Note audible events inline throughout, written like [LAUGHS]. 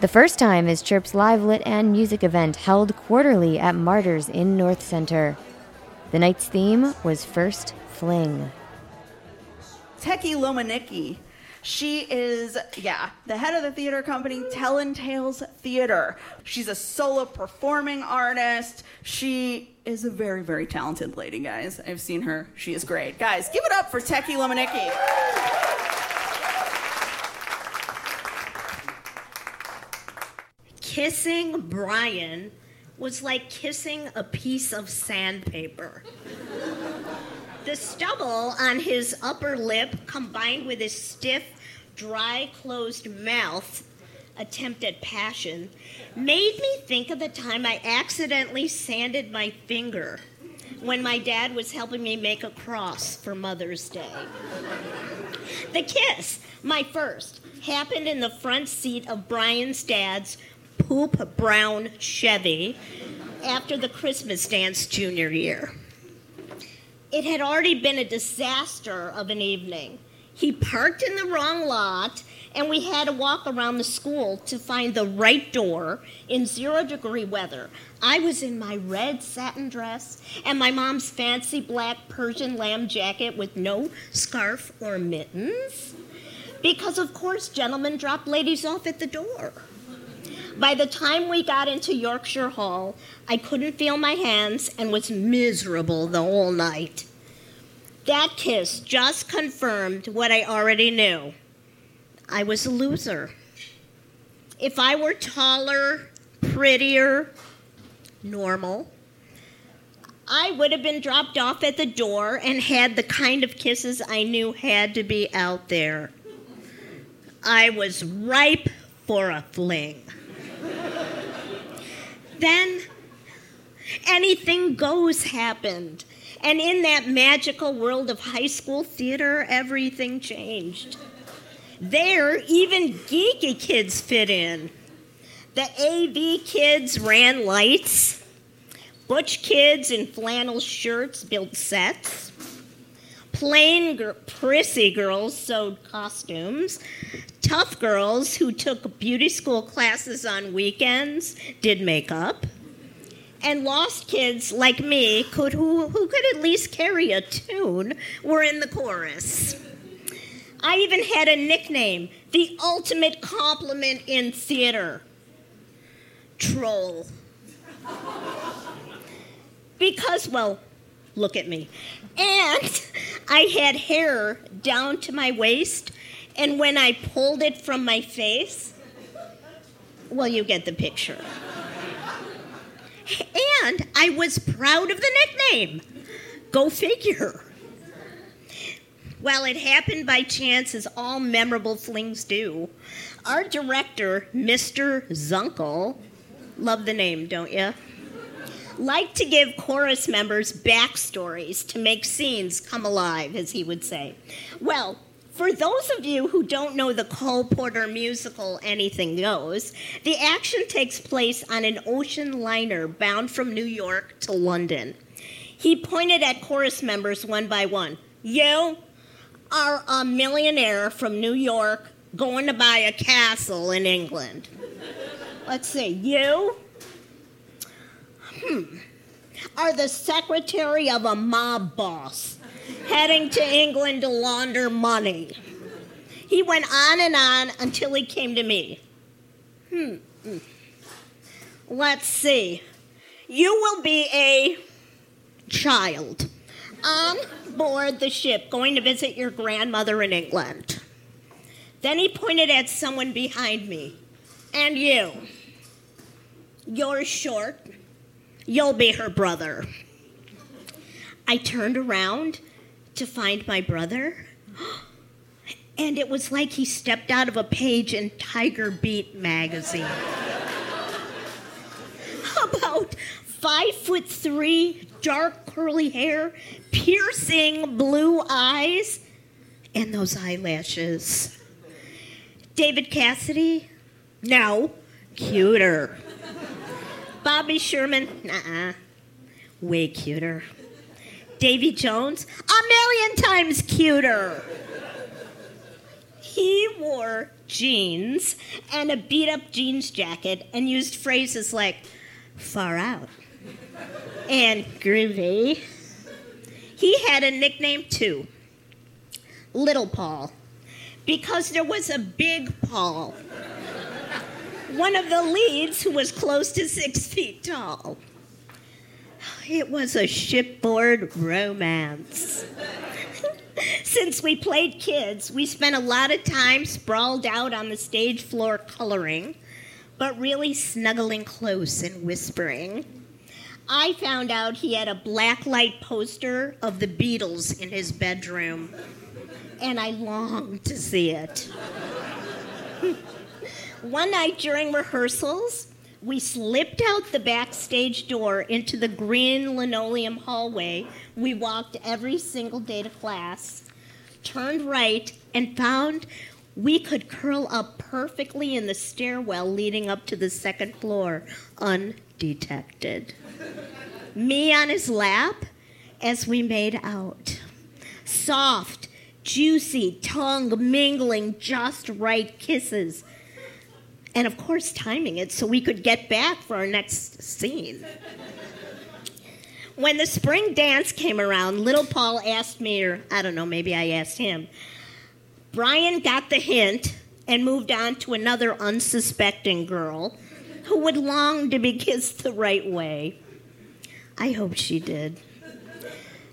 The first time is Chirp's live lit and music event held quarterly at Martyrs in North Center. The night's theme was First Fling. Tekki Lomnicki. She is, yeah, the head of the theater company, Tellin Tales Theater. She's a solo performing artist. She is a very, very talented lady, guys. I've seen her. She is great. Guys, give it up for Tekki Lomnicki. Kissing Brian was like kissing a piece of sandpaper. the stubble on his upper lip, combined with his stiff, dry, closed mouth, attempt at passion, made me think of the time I accidentally sanded my finger when my dad was helping me make a cross for Mother's Day. the kiss, my first, happened in the front seat of Brian's dad's poop brown Chevy after the Christmas dance junior year. It had already been a disaster of an evening. He parked in the wrong lot, and we had to walk around the school to find the right door in zero degree weather. I was in my red satin dress and my mom's fancy black Persian lamb jacket with no scarf or mittens. Because, of course, gentlemen drop ladies off at the door. By the time we got into Yorkshire Hall, I couldn't feel my hands and was miserable the whole night. That kiss just confirmed what I already knew. I was a loser. If I were taller, prettier, normal, I would have been dropped off at the door and had the kind of kisses I knew had to be out there. I was ripe for a fling. Then anything goes happened. And in that magical world of high school theater, everything changed. There, even geeky kids fit in. The AV kids ran lights. Butch kids in flannel shirts built sets. Plain, gr- prissy girls sewed costumes. Tough girls who took beauty school classes on weekends did makeup. And lost kids like me, could, who, who could at least carry a tune, were in the chorus. I even had a nickname, the ultimate compliment in theater troll. [LAUGHS] Because, well, look at me. And I had hair down to my waist, and when I pulled it from my face, well, you get the picture. And I was proud of the nickname. Go figure. Well, it happened by chance, as all memorable flings do. Our director, Mr. Zunkel, love the name, don't you? Liked to give chorus members backstories to make scenes come alive, as he would say. Well, for those of you who don't know the Cole Porter musical Anything Goes, the action takes place on an ocean liner bound from New York to London. He pointed at chorus members one by one. You are a millionaire from New York going to buy a castle in England. Let's see, you are the secretary of a mob boss heading to England to launder money. He went on and on until he came to me. Hmm. Let's see. You will be a child on board the ship going to visit your grandmother in England. Then he pointed at someone behind me. And you. You're short. You'll be her brother. I turned around to find my brother, [GASPS] and it was like he stepped out of a page in Tiger Beat magazine. [LAUGHS] About five foot three, dark curly hair, piercing blue eyes, and those eyelashes. David Cassidy? No, cuter. Bobby Sherman? Nah, way cuter. Davy Jones? A million times cuter. He wore jeans and a beat up jeans jacket and used phrases like far out and groovy. He had a nickname too Little Paul, because there was a big Paul, one of the leads who was close to six feet tall. It was a shipboard romance. [LAUGHS] Since we played kids, we spent a lot of time sprawled out on the stage floor coloring, but really snuggling close and whispering. I found out he had a blacklight poster of the Beatles in his bedroom, and I longed to see it. [LAUGHS] One night during rehearsals, we slipped out the backstage door into the green linoleum hallway we walked every single day to class, turned right, and found we could curl up perfectly in the stairwell leading up to the second floor, undetected. Me on his lap as we made out. Soft, juicy, tongue mingling, just right kisses and of course timing it so we could get back for our next scene. when the spring dance came around, little Paul asked me, or I don't know, maybe I asked him. Brian got the hint and moved on to another unsuspecting girl who would long to be kissed the right way. I hope she did.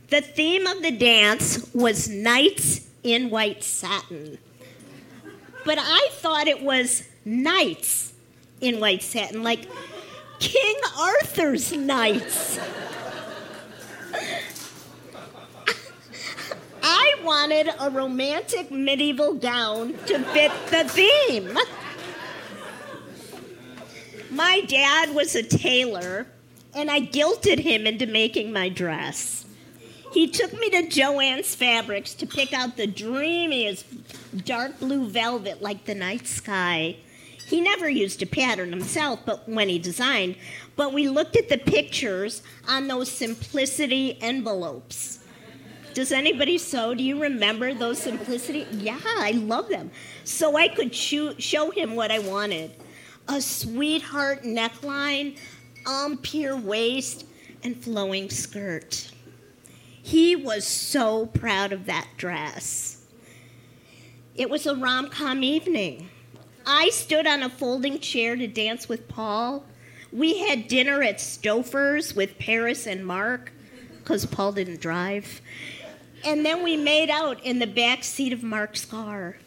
The theme of the dance was Nights in White Satin. But I thought it was knights in white satin, like King Arthur's knights. [LAUGHS] I wanted a romantic medieval gown to fit the theme. My dad was a tailor, and I guilted him into making my dress. He took me to Jo-Ann's Fabrics to pick out the dreamiest dark blue velvet like the night sky he never used a pattern himself, but when he designed. But we looked at the pictures on those simplicity envelopes. Does anybody sew? Do you remember those simplicity? Yeah, I love them. So I could show, him what I wanted a sweetheart neckline, empire waist, and flowing skirt. He was so proud of that dress. It was a rom com evening. I stood on a folding chair to dance with Paul. We had dinner at Stouffer's with Paris and Mark, because Paul didn't drive. And then we made out in the back seat of Mark's car.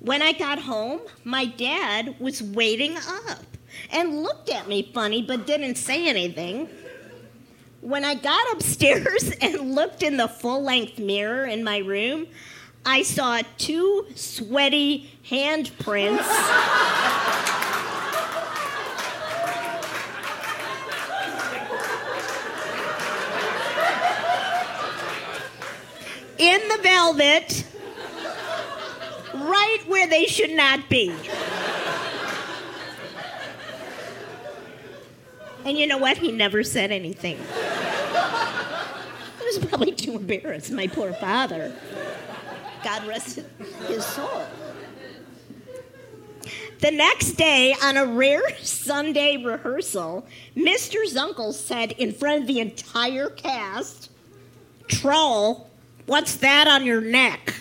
When I got home, my dad was waiting up and looked at me funny but didn't say anything. When I got upstairs [LAUGHS] and looked in the full length mirror in my room, I saw two sweaty handprints. in the velvet, right where they should not be. And you know what? He never said anything. He was probably too embarrassed, my poor father. God rest his soul. The next day, on a rare Sunday rehearsal, Mr. Zunkel said in front of the entire cast, Troll, what's that on your neck?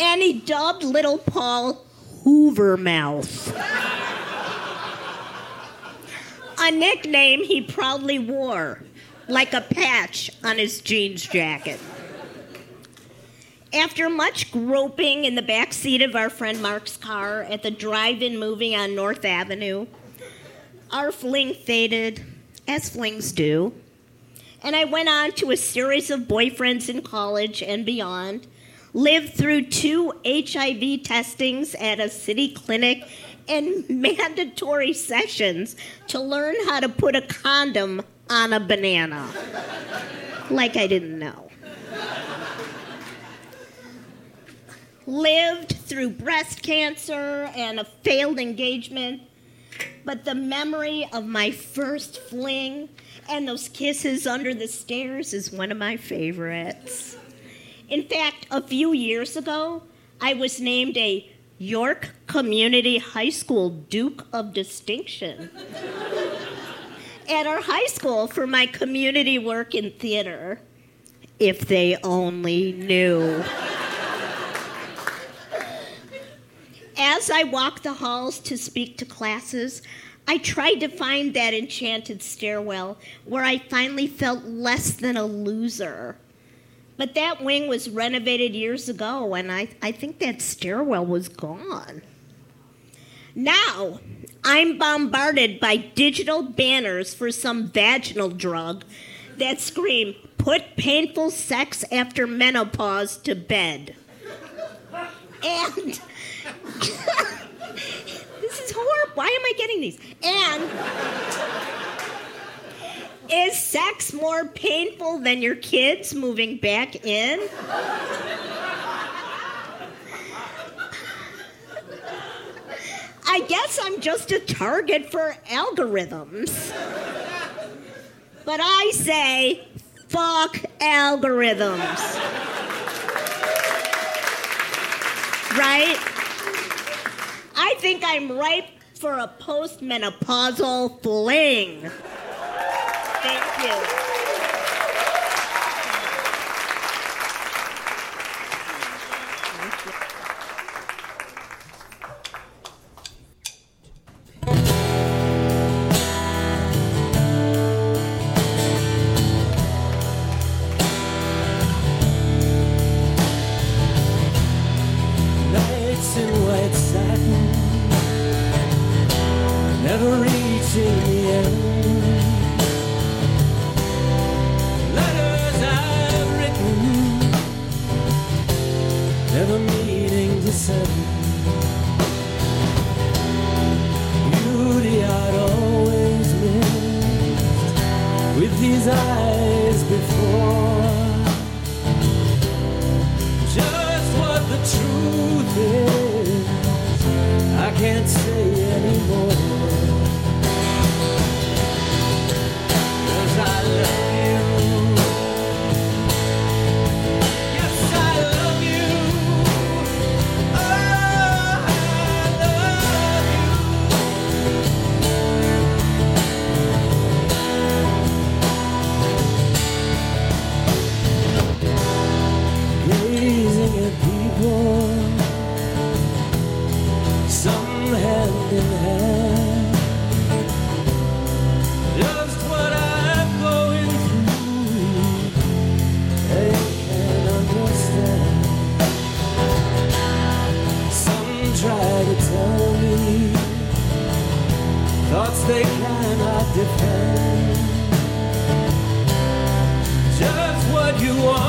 and he dubbed little Paul Hoover Mouth. a nickname he proudly wore like a patch on his jeans jacket. After much groping in the back seat of our friend Mark's car at the drive in movie on North Avenue, our fling faded, as flings do. And I went on to a series of boyfriends in college and beyond, lived through two HIV testings at a city clinic, and [LAUGHS] mandatory sessions to learn how to put a condom on a banana. like I didn't know. Lived through breast cancer and a failed engagement, but the memory of my first fling and those kisses under the stairs is one of my favorites. In fact, a few years ago, I was named a York Community High School Duke of Distinction at our high school for my community work in theater. If they only knew. As I walked the halls to speak to classes, I tried to find that enchanted stairwell where I finally felt less than a loser. But that wing was renovated years ago, and I, I think that stairwell was gone. Now, I'm bombarded by digital banners for some vaginal drug that scream, put painful sex after menopause to bed. And [LAUGHS] this is horrible. Why am I getting these? And is sex more painful than your kids moving back in? I guess I'm just a target for algorithms. But I say, fuck algorithms. Right? I think I'm ripe for a postmenopausal fling. Thank you. Never meaning to send. Beauty I'd always missed with these eyes before. Just what the truth is, they cannot defend. Just what you want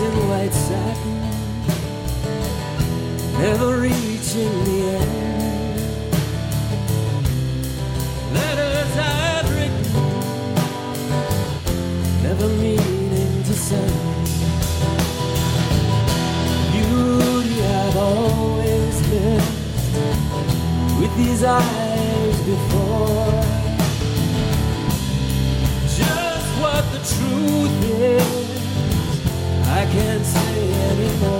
In white satin, never reaching the end. Letters I've written, never meaning to send. Beauty I've always missed with these eyes before. Just what the truth is, can't say anymore.